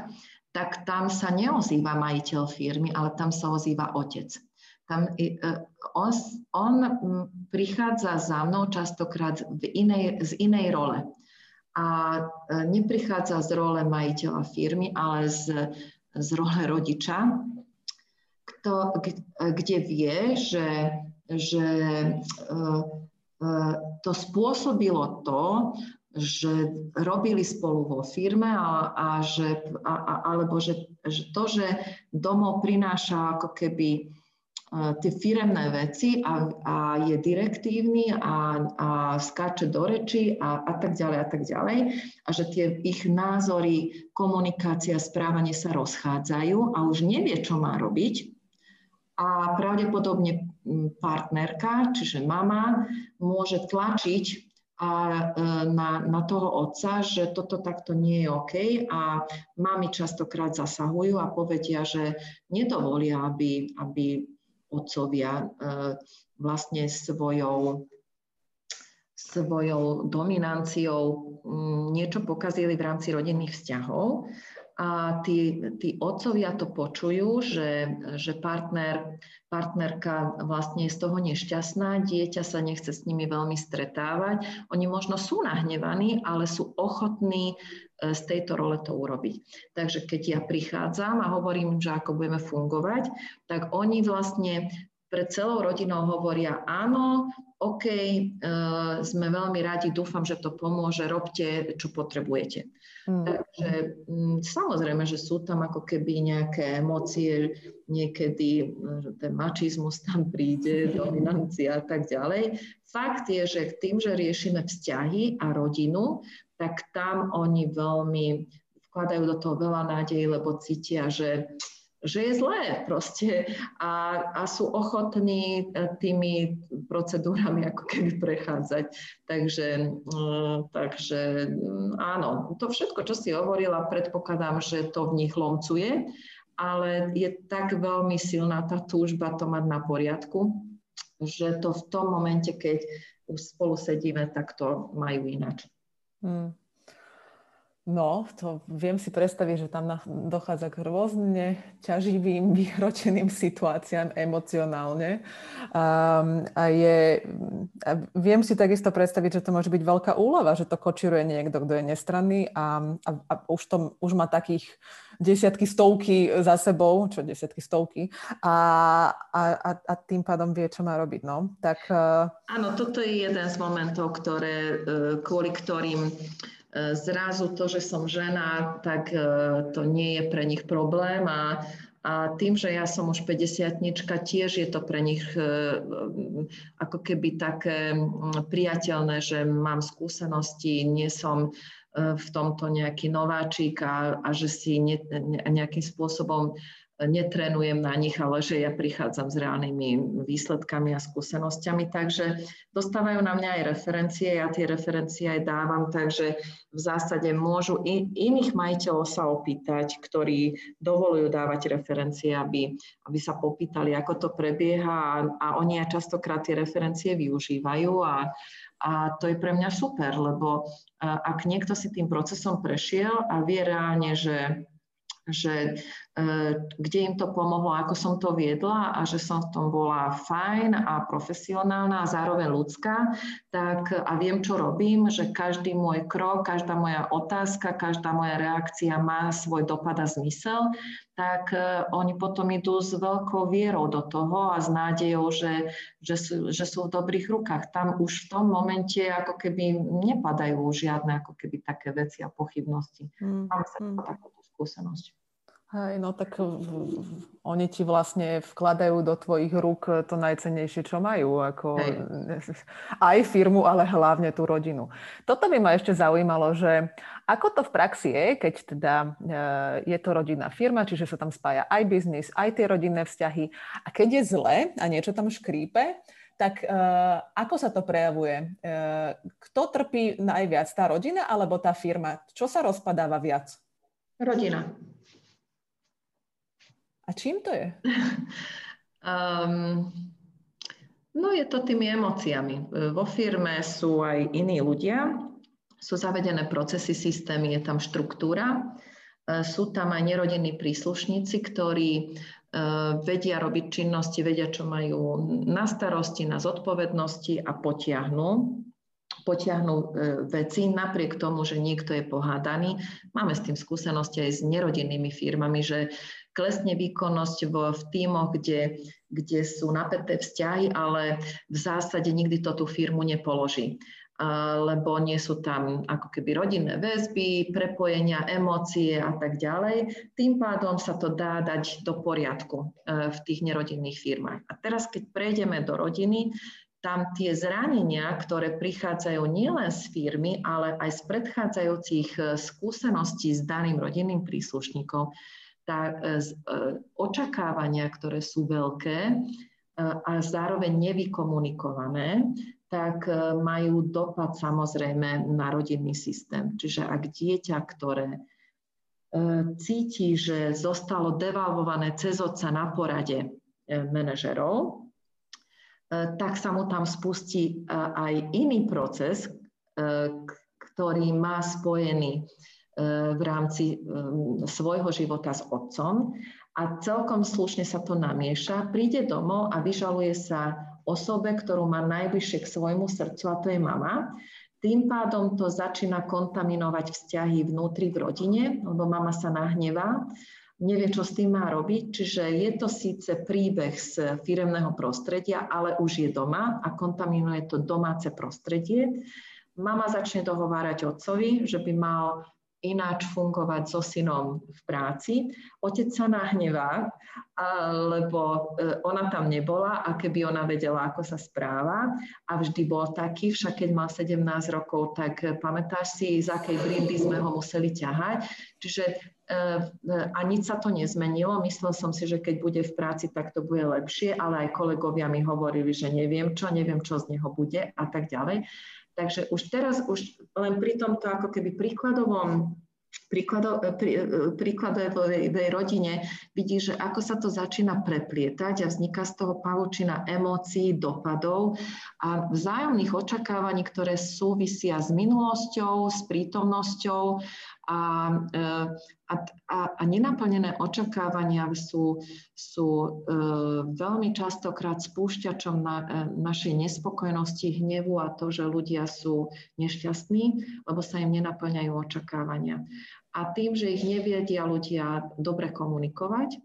tak tam sa neozýva majiteľ firmy, ale tam sa ozýva otec. Tam, e, on, on prichádza za mnou častokrát v inej, z inej role. A e, neprichádza z role majiteľa firmy, ale z z role rodiča, kto, kde vie, že, že e, e, to spôsobilo to, že robili spolu vo firme a, a že, a, alebo že, že to, že domov prináša ako keby tie firemné veci a, a je direktívny a, a skáče do reči a, a tak ďalej a tak ďalej. A že tie ich názory, komunikácia, správanie sa rozchádzajú a už nevie, čo má robiť. A pravdepodobne partnerka, čiže mama, môže tlačiť a e, na, na toho otca, že toto takto nie je OK a mami častokrát zasahujú a povedia, že nedovolia, aby, aby otcovia e, vlastne svojou, svojou dominanciou mm, niečo pokazili v rámci rodinných vzťahov a tí, tí otcovia to počujú, že, že partner, partnerka vlastne je z toho nešťastná, dieťa sa nechce s nimi veľmi stretávať. Oni možno sú nahnevaní, ale sú ochotní z tejto role to urobiť. Takže keď ja prichádzam a hovorím, že ako budeme fungovať, tak oni vlastne pred celou rodinou hovoria áno, OK, uh, sme veľmi radi, dúfam, že to pomôže, robte, čo potrebujete. Mm. Takže m, mm, samozrejme, že sú tam ako keby nejaké emócie, niekedy že ten mačizmus tam príde, dominancia a tak ďalej. Fakt je, že tým, že riešime vzťahy a rodinu, tak tam oni veľmi vkladajú do toho veľa nádej, lebo cítia, že že je zlé proste a, a sú ochotní e, tými procedúrami ako keby prechádzať. Takže, mm, takže mm, áno, to všetko, čo si hovorila, predpokladám, že to v nich lomcuje, ale je tak veľmi silná tá túžba to mať na poriadku, že to v tom momente, keď spolu sedíme, tak to majú ináč. Hmm. No, to viem si predstaviť, že tam dochádza k rôzne ťaživým, vyhročeným situáciám emocionálne. A, a, je, a viem si takisto predstaviť, že to môže byť veľká úlava, že to kočiruje niekto, kto je nestranný a, a, a už, to, už má takých desiatky, stovky za sebou, čo desiatky, stovky, a, a, a, a tým pádom vie, čo má robiť. No. Tak, Áno, toto je jeden z momentov, ktoré, e, kvôli ktorým zrazu to, že som žena, tak e, to nie je pre nich problém a, a tým, že ja som už 50 tiež je to pre nich e, ako keby také priateľné, že mám skúsenosti, nie som v tomto nejaký nováčik a, a že si ne, nejakým spôsobom netrenujem na nich, ale že ja prichádzam s reálnymi výsledkami a skúsenosťami. Takže dostávajú na mňa aj referencie, ja tie referencie aj dávam, takže v zásade môžu in, iných majiteľov sa opýtať, ktorí dovolujú dávať referencie, aby, aby sa popýtali, ako to prebieha a, a oni aj častokrát tie referencie využívajú a, a to je pre mňa super, lebo ak niekto si tým procesom prešiel a vie reálne, že že e, kde im to pomohlo, ako som to viedla a že som v tom bola fajn a profesionálna a zároveň ľudská, tak a viem, čo robím, že každý môj krok, každá moja otázka, každá moja reakcia má svoj dopad a zmysel, tak e, oni potom idú s veľkou vierou do toho a s nádejou, že, že, sú, že sú v dobrých rukách. Tam už v tom momente ako keby nepadajú žiadne ako keby také veci a pochybnosti. Mm. Mám sa mm. takúto skúsenosť. Hej, no tak oni ti vlastne vkladajú do tvojich rúk to najcennejšie, čo majú. Ako aj firmu, ale hlavne tú rodinu. Toto by ma ešte zaujímalo, že ako to v praxi je, keď teda e, je to rodinná firma, čiže sa tam spája aj biznis, aj tie rodinné vzťahy. A keď je zle a niečo tam škrípe, tak uh, ako sa to prejavuje? Uh, kto trpí najviac? Tá rodina alebo tá firma? Čo sa rozpadáva viac? Rodina. A čím to je? um, no je to tými emóciami. Vo firme sú aj iní ľudia, sú zavedené procesy, systémy, je tam štruktúra. E, sú tam aj nerodinní príslušníci, ktorí e, vedia robiť činnosti, vedia, čo majú na starosti, na zodpovednosti a potiahnu potiahnu e, veci napriek tomu, že niekto je pohádaný. Máme s tým skúsenosti aj s nerodinnými firmami, že klesne výkonnosť v, v tímoch, kde, kde sú napäté vzťahy, ale v zásade nikdy to tú firmu nepoloží lebo nie sú tam ako keby rodinné väzby, prepojenia, emócie a tak ďalej. Tým pádom sa to dá dať do poriadku e, v tých nerodinných firmách. A teraz, keď prejdeme do rodiny, tam tie zranenia, ktoré prichádzajú nielen z firmy, ale aj z predchádzajúcich e, skúseností s daným rodinným príslušníkom, tá, e, e, očakávania, ktoré sú veľké a zároveň nevykomunikované, tak majú dopad samozrejme na rodinný systém. Čiže ak dieťa, ktoré cíti, že zostalo devalvované cez otca na porade manažerov, tak sa mu tam spustí aj iný proces, ktorý má spojený v rámci svojho života s otcom. A celkom slušne sa to namieša, príde domov a vyžaluje sa osobe, ktorú má najbližšie k svojmu srdcu a to je mama. Tým pádom to začína kontaminovať vzťahy vnútri v rodine, lebo mama sa nahnevá, nevie, čo s tým má robiť. Čiže je to síce príbeh z firemného prostredia, ale už je doma a kontaminuje to domáce prostredie. Mama začne dohovárať otcovi, že by mal ináč fungovať so synom v práci. Otec sa nahnevá, lebo e, ona tam nebola a keby ona vedela, ako sa správa a vždy bol taký, však keď mal 17 rokov, tak pamätáš si, z akej brindy sme ho museli ťahať. Čiže e, e, a nič sa to nezmenilo. Myslel som si, že keď bude v práci, tak to bude lepšie, ale aj kolegovia mi hovorili, že neviem čo, neviem, čo z neho bude a tak ďalej. Takže už teraz, už len pri tomto ako keby príkladovom príklado, prí, príkladovej rodine vidí, že ako sa to začína preplietať a vzniká z toho pavučina emócií, dopadov a vzájomných očakávaní, ktoré súvisia s minulosťou, s prítomnosťou a, e, a, a, a nenaplnené očakávania sú, sú e, veľmi častokrát spúšťačom na, e, našej nespokojnosti, hnevu a to, že ľudia sú nešťastní, lebo sa im nenaplňajú očakávania. A tým, že ich nevedia ľudia dobre komunikovať,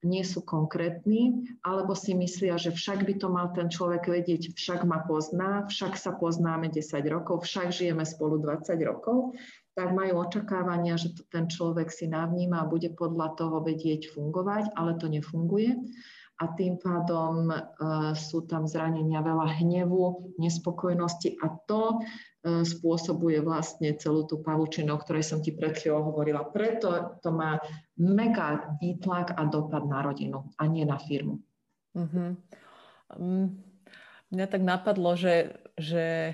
nie sú konkrétni, alebo si myslia, že však by to mal ten človek vedieť, však ma pozná, však sa poznáme 10 rokov, však žijeme spolu 20 rokov tak majú očakávania, že to ten človek si navníma a bude podľa toho vedieť fungovať, ale to nefunguje. A tým pádom e, sú tam zranenia veľa hnevu, nespokojnosti a to e, spôsobuje vlastne celú tú pavučinu, o ktorej som ti pred chvíľou hovorila. Preto to má mega výtlak a dopad na rodinu a nie na firmu. Um, mňa tak napadlo, že, že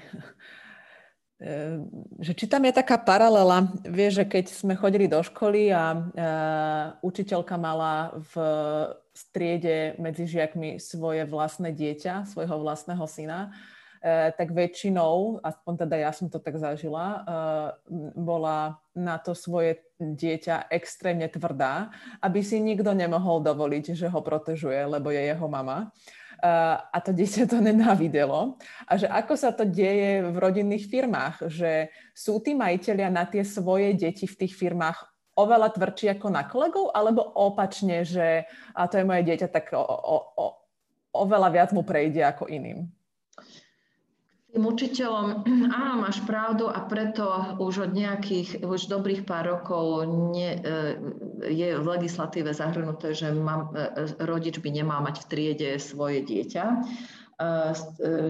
že či tam je taká paralela, vieš, že keď sme chodili do školy a uh, učiteľka mala v striede medzi žiakmi svoje vlastné dieťa, svojho vlastného syna, uh, tak väčšinou, aspoň teda ja som to tak zažila, uh, bola na to svoje dieťa extrémne tvrdá, aby si nikto nemohol dovoliť, že ho protežuje, lebo je jeho mama. A to dieťa to nenávidelo. A že ako sa to deje v rodinných firmách, že sú tí majiteľia na tie svoje deti v tých firmách oveľa tvrdší ako na kolegov, alebo opačne, že a to je moje dieťa, tak o, o, o, oveľa viac mu prejde ako iným tým učiteľom, áno, máš pravdu a preto už od nejakých, už dobrých pár rokov nie, e, je v legislatíve zahrnuté, že mám, e, rodič by nemal mať v triede svoje dieťa, e,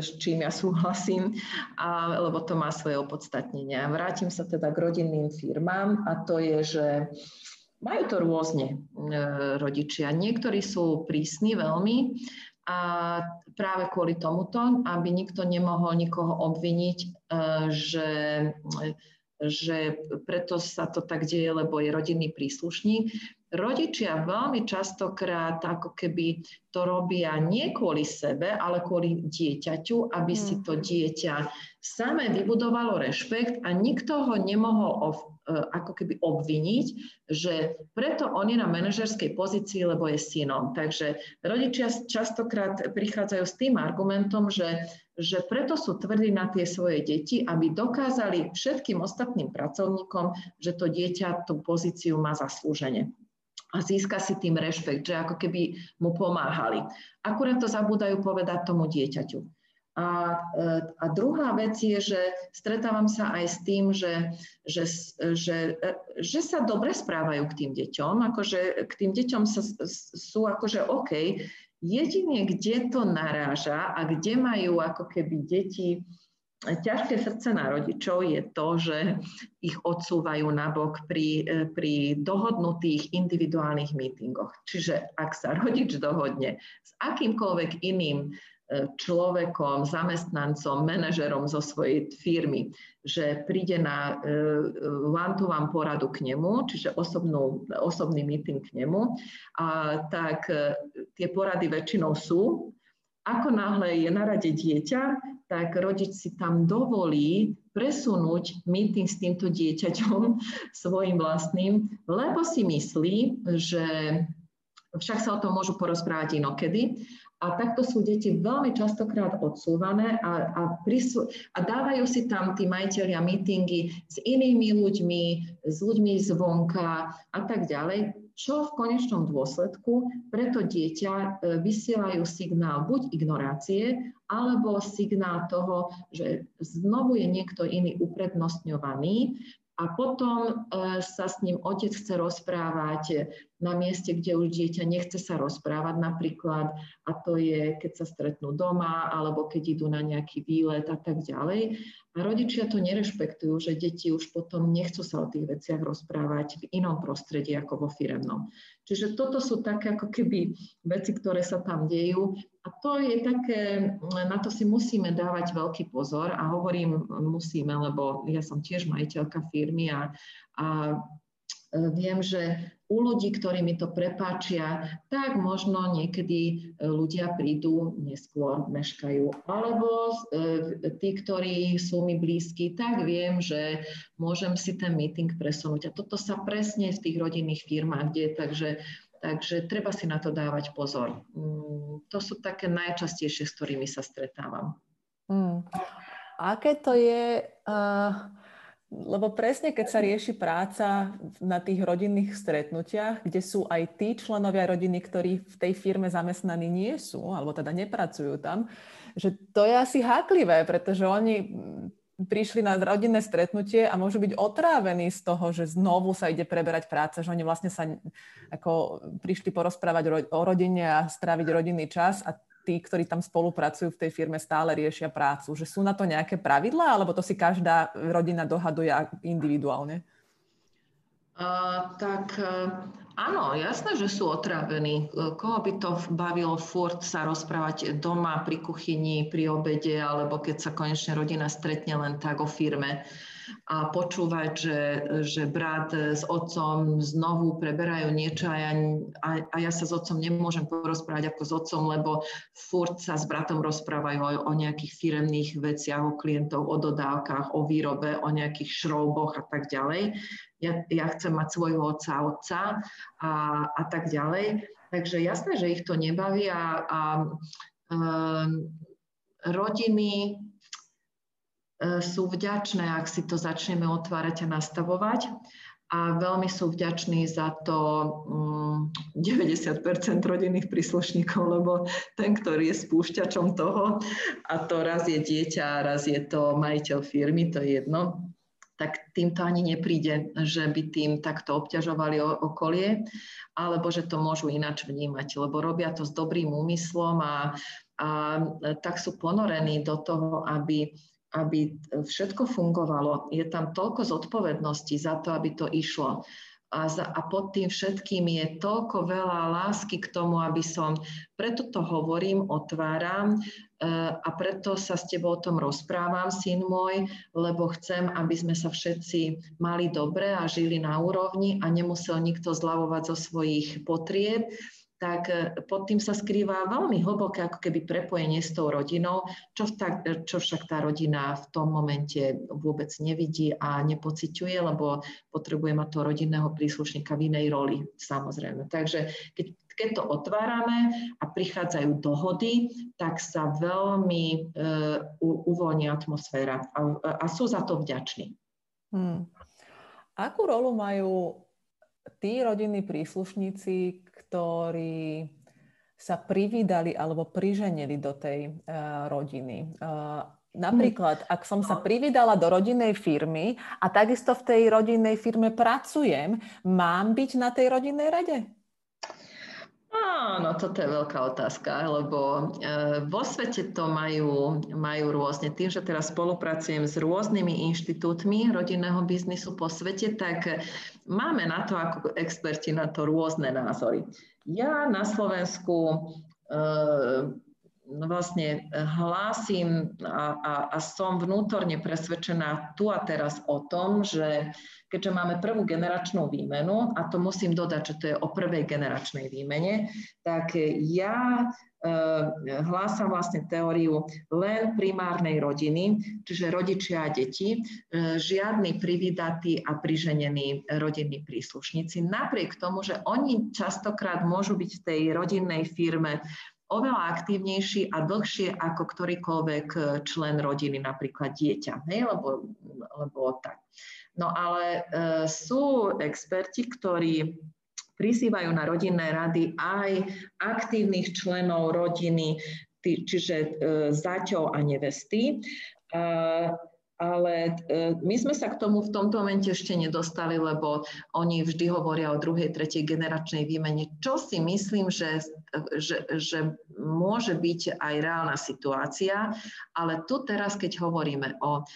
s čím ja súhlasím, a, lebo to má svoje opodstatnenie. Vrátim sa teda k rodinným firmám a to je, že majú to rôzne rodičia. Niektorí sú prísni veľmi a práve kvôli tomuto, aby nikto nemohol nikoho obviniť, e, že, že preto sa to tak deje, lebo je rodinný príslušník. Rodičia veľmi častokrát ako keby to robia nie kvôli sebe, ale kvôli dieťaťu, aby si to mhm. dieťa samé vybudovalo rešpekt a nikto ho nemohol ako keby obviniť, že preto on je na manažerskej pozícii, lebo je synom. Takže rodičia častokrát prichádzajú s tým argumentom, že, že preto sú tvrdí na tie svoje deti, aby dokázali všetkým ostatným pracovníkom, že to dieťa tú pozíciu má zaslúžene a získa si tým rešpekt, že ako keby mu pomáhali. Akurát to zabúdajú povedať tomu dieťaťu. A, e, a druhá vec je, že stretávam sa aj s tým, že, že, že, že sa dobre správajú k tým deťom, akože k tým deťom sa, sú akože OK, jedine kde to naráža a kde majú ako keby deti ťažké srdce na rodičov je to, že ich odsúvajú nabok pri, pri dohodnutých individuálnych mítingoch. Čiže ak sa rodič dohodne s akýmkoľvek iným človekom, zamestnancom, manažerom zo svojej firmy, že príde na e, one-to-one poradu k nemu, čiže osobnú, osobný meeting k nemu, a tak e, tie porady väčšinou sú ako náhle je na rade dieťa, tak rodič si tam dovolí presunúť meeting s týmto dieťaťom svojim vlastným, lebo si myslí, že však sa o tom môžu porozprávať inokedy. A takto sú deti veľmi častokrát odsúvané a, a, prisú, a dávajú si tam tí majiteľia meetingy s inými ľuďmi, s ľuďmi zvonka a tak ďalej. Čo v konečnom dôsledku? Preto dieťa e, vysielajú signál buď ignorácie, alebo signál toho, že znovu je niekto iný uprednostňovaný a potom e, sa s ním otec chce rozprávať na mieste, kde už dieťa nechce sa rozprávať napríklad a to je, keď sa stretnú doma alebo keď idú na nejaký výlet a tak ďalej. A rodičia to nerešpektujú, že deti už potom nechcú sa o tých veciach rozprávať v inom prostredí ako vo firemnom. Čiže toto sú také ako keby veci, ktoré sa tam dejú a to je také, na to si musíme dávať veľký pozor a hovorím musíme, lebo ja som tiež majiteľka firmy a, a e, viem, že u ľudí, ktorí mi to prepáčia, tak možno niekedy e, ľudia prídu neskôr, meškajú. Alebo e, tí, ktorí sú mi blízki, tak viem, že môžem si ten meeting presunúť. A toto sa presne v tých rodinných firmách deje, takže Takže treba si na to dávať pozor. Mm, to sú také najčastejšie, s ktorými sa stretávam. Mm. Aké to je, uh, lebo presne keď sa rieši práca na tých rodinných stretnutiach, kde sú aj tí členovia rodiny, ktorí v tej firme zamestnaní nie sú, alebo teda nepracujú tam, že to je asi háklivé, pretože oni prišli na rodinné stretnutie a môžu byť otrávení z toho, že znovu sa ide preberať práca, že oni vlastne sa ako prišli porozprávať o rodine a stráviť rodinný čas a tí, ktorí tam spolupracujú v tej firme, stále riešia prácu. Že sú na to nejaké pravidlá, alebo to si každá rodina dohaduje individuálne? Uh, tak uh, áno, jasné, že sú otrávení. Koho by to bavilo furt sa rozprávať doma, pri kuchyni, pri obede, alebo keď sa konečne rodina stretne len tak o firme a počúvať, že, že brat s otcom znovu preberajú niečo a ja, a, a ja sa s otcom nemôžem porozprávať ako s otcom, lebo furt sa s bratom rozprávajú o, o nejakých firemných veciach, o klientov, o dodávkach, o výrobe, o nejakých šrouboch a tak ďalej. Ja, ja chcem mať svojho otca otca a, a tak ďalej. Takže jasné, že ich to nebaví a, a um, rodiny sú vďačné, ak si to začneme otvárať a nastavovať. A veľmi sú vďační za to 90 mm, rodinných príslušníkov, lebo ten, ktorý je spúšťačom toho, a to raz je dieťa, raz je to majiteľ firmy, to je jedno, tak týmto ani nepríde, že by tým takto obťažovali okolie, alebo že to môžu ináč vnímať, lebo robia to s dobrým úmyslom a, a tak sú ponorení do toho, aby aby všetko fungovalo, je tam toľko zodpovedností za to, aby to išlo. A, za, a pod tým všetkým je toľko veľa lásky k tomu, aby som, preto to hovorím, otváram e, a preto sa s tebou o tom rozprávam, syn môj, lebo chcem, aby sme sa všetci mali dobre a žili na úrovni a nemusel nikto zľavovať zo svojich potrieb, tak e, pod tým sa skrýva veľmi hlboké ako keby prepojenie s tou rodinou, čo, tak, čo však tá rodina v tom momente vôbec nevidí a nepociťuje, lebo potrebuje mať toho rodinného príslušníka v inej roli, samozrejme. Takže keď, keď to otvárame a prichádzajú dohody, tak sa veľmi e, uvoľní atmosféra a, a sú za to vďační. Hmm. Akú rolu majú tí rodinní príslušníci, ktorí sa privídali alebo priženili do tej uh, rodiny. Uh, napríklad, ak som sa privídala do rodinnej firmy a takisto v tej rodinnej firme pracujem, mám byť na tej rodinnej rade? Áno, toto je veľká otázka, lebo e, vo svete to majú, majú rôzne. Tým, že teraz spolupracujem s rôznymi inštitútmi rodinného biznisu po svete, tak máme na to ako experti na to rôzne názory. Ja na Slovensku e, vlastne hlásim a, a, a som vnútorne presvedčená tu a teraz o tom, že keďže máme prvú generačnú výmenu, a to musím dodať, že to je o prvej generačnej výmene, tak ja hlásam vlastne teóriu len primárnej rodiny, čiže rodičia a deti, žiadny privydatí a priženení rodinní príslušníci. Napriek tomu, že oni častokrát môžu byť v tej rodinnej firme oveľa aktívnejší a dlhšie ako ktorýkoľvek člen rodiny, napríklad dieťa, hej, lebo, lebo tak. No ale e, sú experti, ktorí prizývajú na rodinné rady aj aktívnych členov rodiny, čiže e, zaťov a nevesty. Ale e, my sme sa k tomu v tomto momente ešte nedostali, lebo oni vždy hovoria o druhej, tretej generačnej výmene, čo si myslím, že, že, že môže byť aj reálna situácia. Ale tu teraz, keď hovoríme o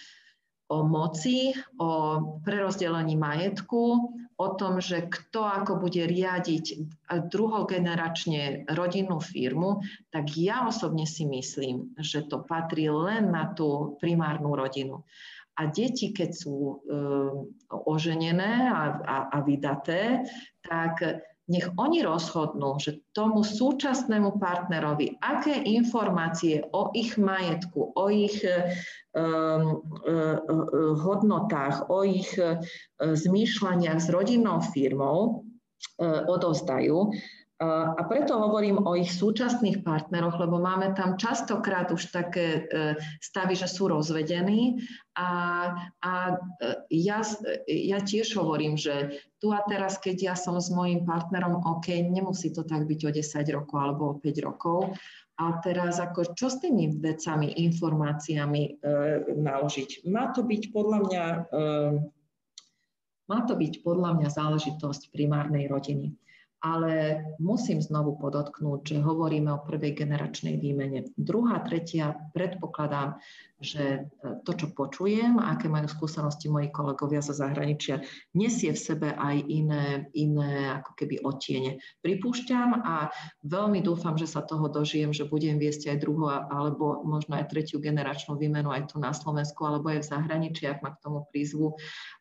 o moci, o prerozdelení majetku, o tom, že kto ako bude riadiť druhogeneračne rodinnú firmu, tak ja osobne si myslím, že to patrí len na tú primárnu rodinu. A deti, keď sú e, oženené a, a, a vydaté, tak nech oni rozhodnú, že tomu súčasnému partnerovi, aké informácie o ich majetku, o ich um, hodnotách, o ich zmýšľaniach s rodinnou firmou odovzdajú, a preto hovorím o ich súčasných partneroch, lebo máme tam častokrát už také e, stavy, že sú rozvedení. A, a e, ja, ja tiež hovorím, že tu a teraz, keď ja som s mojim partnerom, OK, nemusí to tak byť o 10 rokov alebo o 5 rokov, a teraz ako čo s tými vecami, informáciami e, naložiť? Má to byť podľa mňa e, má to byť podľa mňa záležitosť primárnej rodiny ale musím znovu podotknúť, že hovoríme o prvej generačnej výmene. Druhá, tretia, predpokladám, že e, to, čo počujem, aké majú skúsenosti moji kolegovia zo zahraničia, nesie v sebe aj iné, iné ako keby otiene. Pripúšťam a veľmi dúfam, že sa toho dožijem, že budem viesť aj druhú alebo možno aj tretiu generačnú výmenu aj tu na Slovensku alebo aj v zahraničí, ak ma k tomu prízvu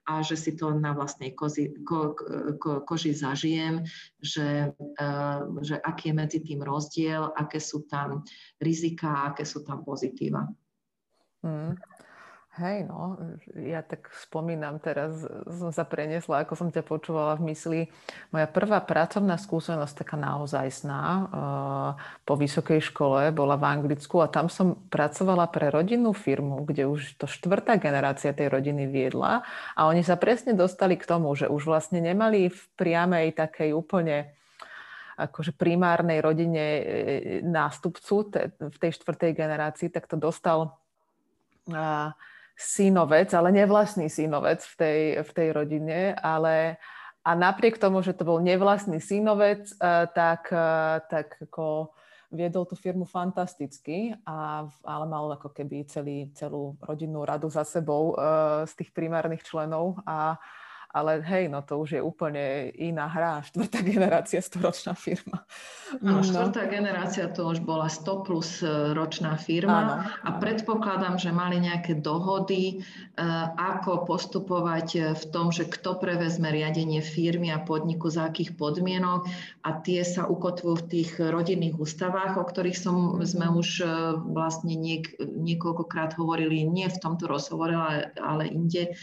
a že si to na vlastnej kozi, ko, ko, koži zažijem, že, e, že aký je medzi tým rozdiel, aké sú tam rizika, aké sú tam pozitíva. Mm. Hej, no, ja tak spomínam teraz, som sa preniesla, ako som ťa počúvala v mysli. Moja prvá pracovná skúsenosť, taká naozajstná, uh, po vysokej škole, bola v Anglicku a tam som pracovala pre rodinnú firmu, kde už to štvrtá generácia tej rodiny viedla a oni sa presne dostali k tomu, že už vlastne nemali v priamej takej úplne akože primárnej rodine e, nástupcu v tej štvrtej generácii, tak to dostal synovec, ale nevlastný synovec v tej, v tej rodine, ale a napriek tomu, že to bol nevlastný synovec, tak, tak ako viedol tú firmu fantasticky, a, ale mal ako keby celý, celú rodinnú radu za sebou z tých primárnych členov a, ale hej, no to už je úplne iná hra. Štvrtá generácia, storočná firma. Áno, no. štvrtá generácia to už bola 100 plus e, ročná firma Áno. a predpokladám, že mali nejaké dohody, e, ako postupovať e, v tom, že kto prevezme riadenie firmy a podniku, za akých podmienok a tie sa ukotvujú v tých rodinných ústavách, o ktorých som, sme už vlastne niek, niekoľkokrát hovorili, nie v tomto rozhovore, ale, ale inde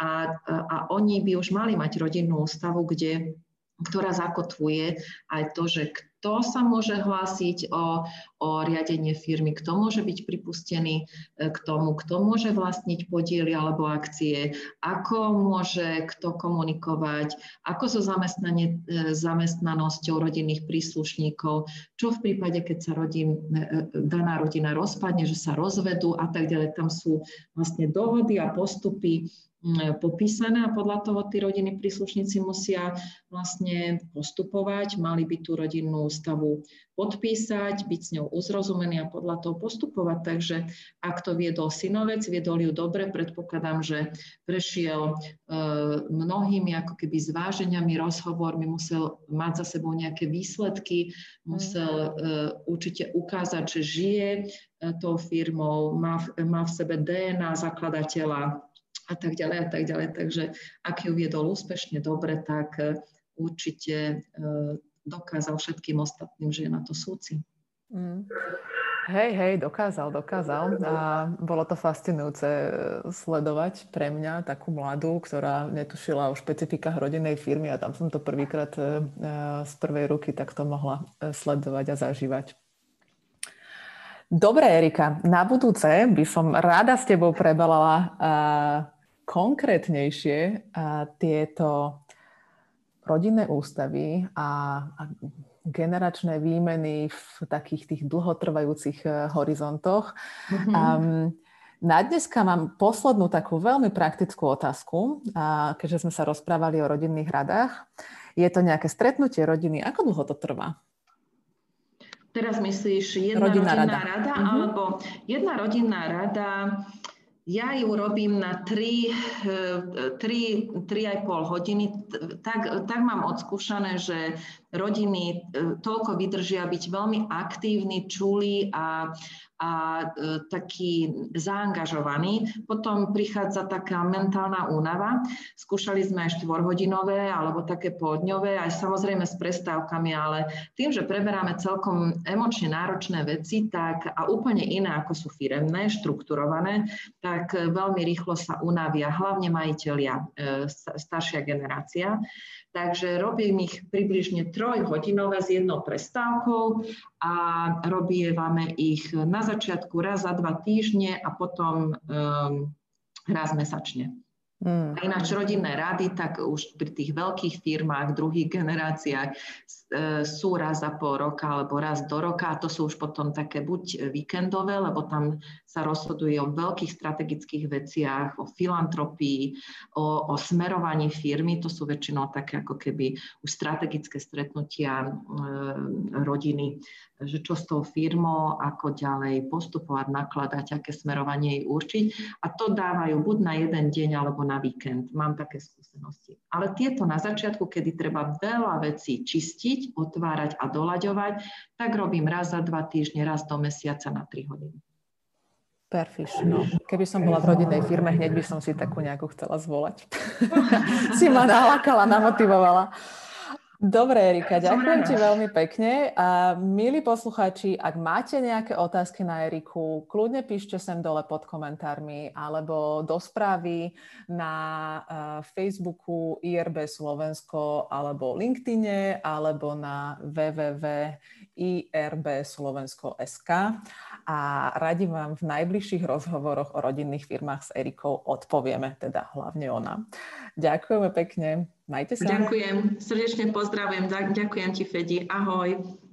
a, a oni by už mali mať rodinnú ústavu, kde, ktorá zakotvuje aj to, že kto sa môže hlásiť o, o riadenie firmy, kto môže byť pripustený e, k tomu, kto môže vlastniť podiely alebo akcie, ako môže kto komunikovať, ako so e, zamestnanosťou rodinných príslušníkov, čo v prípade, keď sa rodin, e, daná rodina rozpadne, že sa rozvedú a tak ďalej. Tam sú vlastne dohody a postupy, popísané a podľa toho tí rodiny príslušníci musia vlastne postupovať, mali by tú rodinnú stavu podpísať, byť s ňou uzrozumený a podľa toho postupovať. Takže ak to viedol synovec, viedol ju dobre, predpokladám, že prešiel e, mnohými ako keby zváženiami, rozhovormi, musel mať za sebou nejaké výsledky, musel e, určite ukázať, že žije e, tou firmou, má, má v sebe DNA zakladateľa, a tak ďalej a tak ďalej. Takže ak ju viedol úspešne dobre, tak e, určite e, dokázal všetkým ostatným, že je na to súci. Mm. Hej, hej, dokázal, dokázal. A bolo to fascinujúce e, sledovať pre mňa takú mladú, ktorá netušila o špecifikách rodinnej firmy a tam som to prvýkrát z prvej ruky takto mohla sledovať a zažívať. Dobre, Erika, na budúce by som rada s tebou prebalala konkrétnejšie tieto rodinné ústavy a, a generačné výmeny v takých tých dlhotrvajúcich eh, horizontoch. Mm-hmm. Um, na dneska mám poslednú takú veľmi praktickú otázku, a keďže sme sa rozprávali o rodinných radách. Je to nejaké stretnutie rodiny. Ako dlho to trvá? Teraz myslíš jedna rodinná, rodinná rada, rada mm-hmm. alebo jedna rodinná rada ja ju robím na 3, 3, 3,5 hodiny. Tak, tak mám odskúšané, že rodiny e, toľko vydržia byť veľmi aktívni, čulí a, a e, taký zaangažovaný. Potom prichádza taká mentálna únava. Skúšali sme aj štvorhodinové alebo také poldňové, aj samozrejme s prestávkami, ale tým, že preberáme celkom emočne náročné veci, tak a úplne iné ako sú firemné, štrukturované, tak veľmi rýchlo sa unavia, hlavne majiteľia, e, staršia generácia. Takže robím ich približne trojhodinové s jednou prestávkou a robievame ich na začiatku raz za dva týždne a potom um, raz mesačne. Mm. A ináč rodinné rady, tak už pri tých veľkých firmách, druhých generáciách e, sú raz za pol roka alebo raz do roka a to sú už potom také buď víkendové, lebo tam sa rozhoduje o veľkých strategických veciach, o filantropii, o, o smerovaní firmy. To sú väčšinou také ako keby už strategické stretnutia e, rodiny že čo s tou firmou, ako ďalej postupovať, nakladať, aké smerovanie jej určiť. A to dávajú buď na jeden deň, alebo na víkend. Mám také skúsenosti. Ale tieto na začiatku, kedy treba veľa vecí čistiť, otvárať a doľaďovať, tak robím raz za dva týždne, raz do mesiaca na 3 hodiny. Perfiš. No. Keby som bola v rodinnej firme, hneď by som si takú nejakú chcela zvolať. si ma nalákala, namotivovala. Dobre, Erika, ďakujem ti veľmi pekne. A milí poslucháči, ak máte nejaké otázky na Eriku, kľudne píšte sem dole pod komentármi alebo do správy na Facebooku IRB Slovensko alebo LinkedIne alebo na www.irbslovensko.sk a radi vám v najbližších rozhovoroch o rodinných firmách s Erikou odpovieme, teda hlavne ona. Ďakujeme pekne. Majte sa. Ďakujem. Srdečne pozdravujem. Ďakujem ti, Fedi. Ahoj.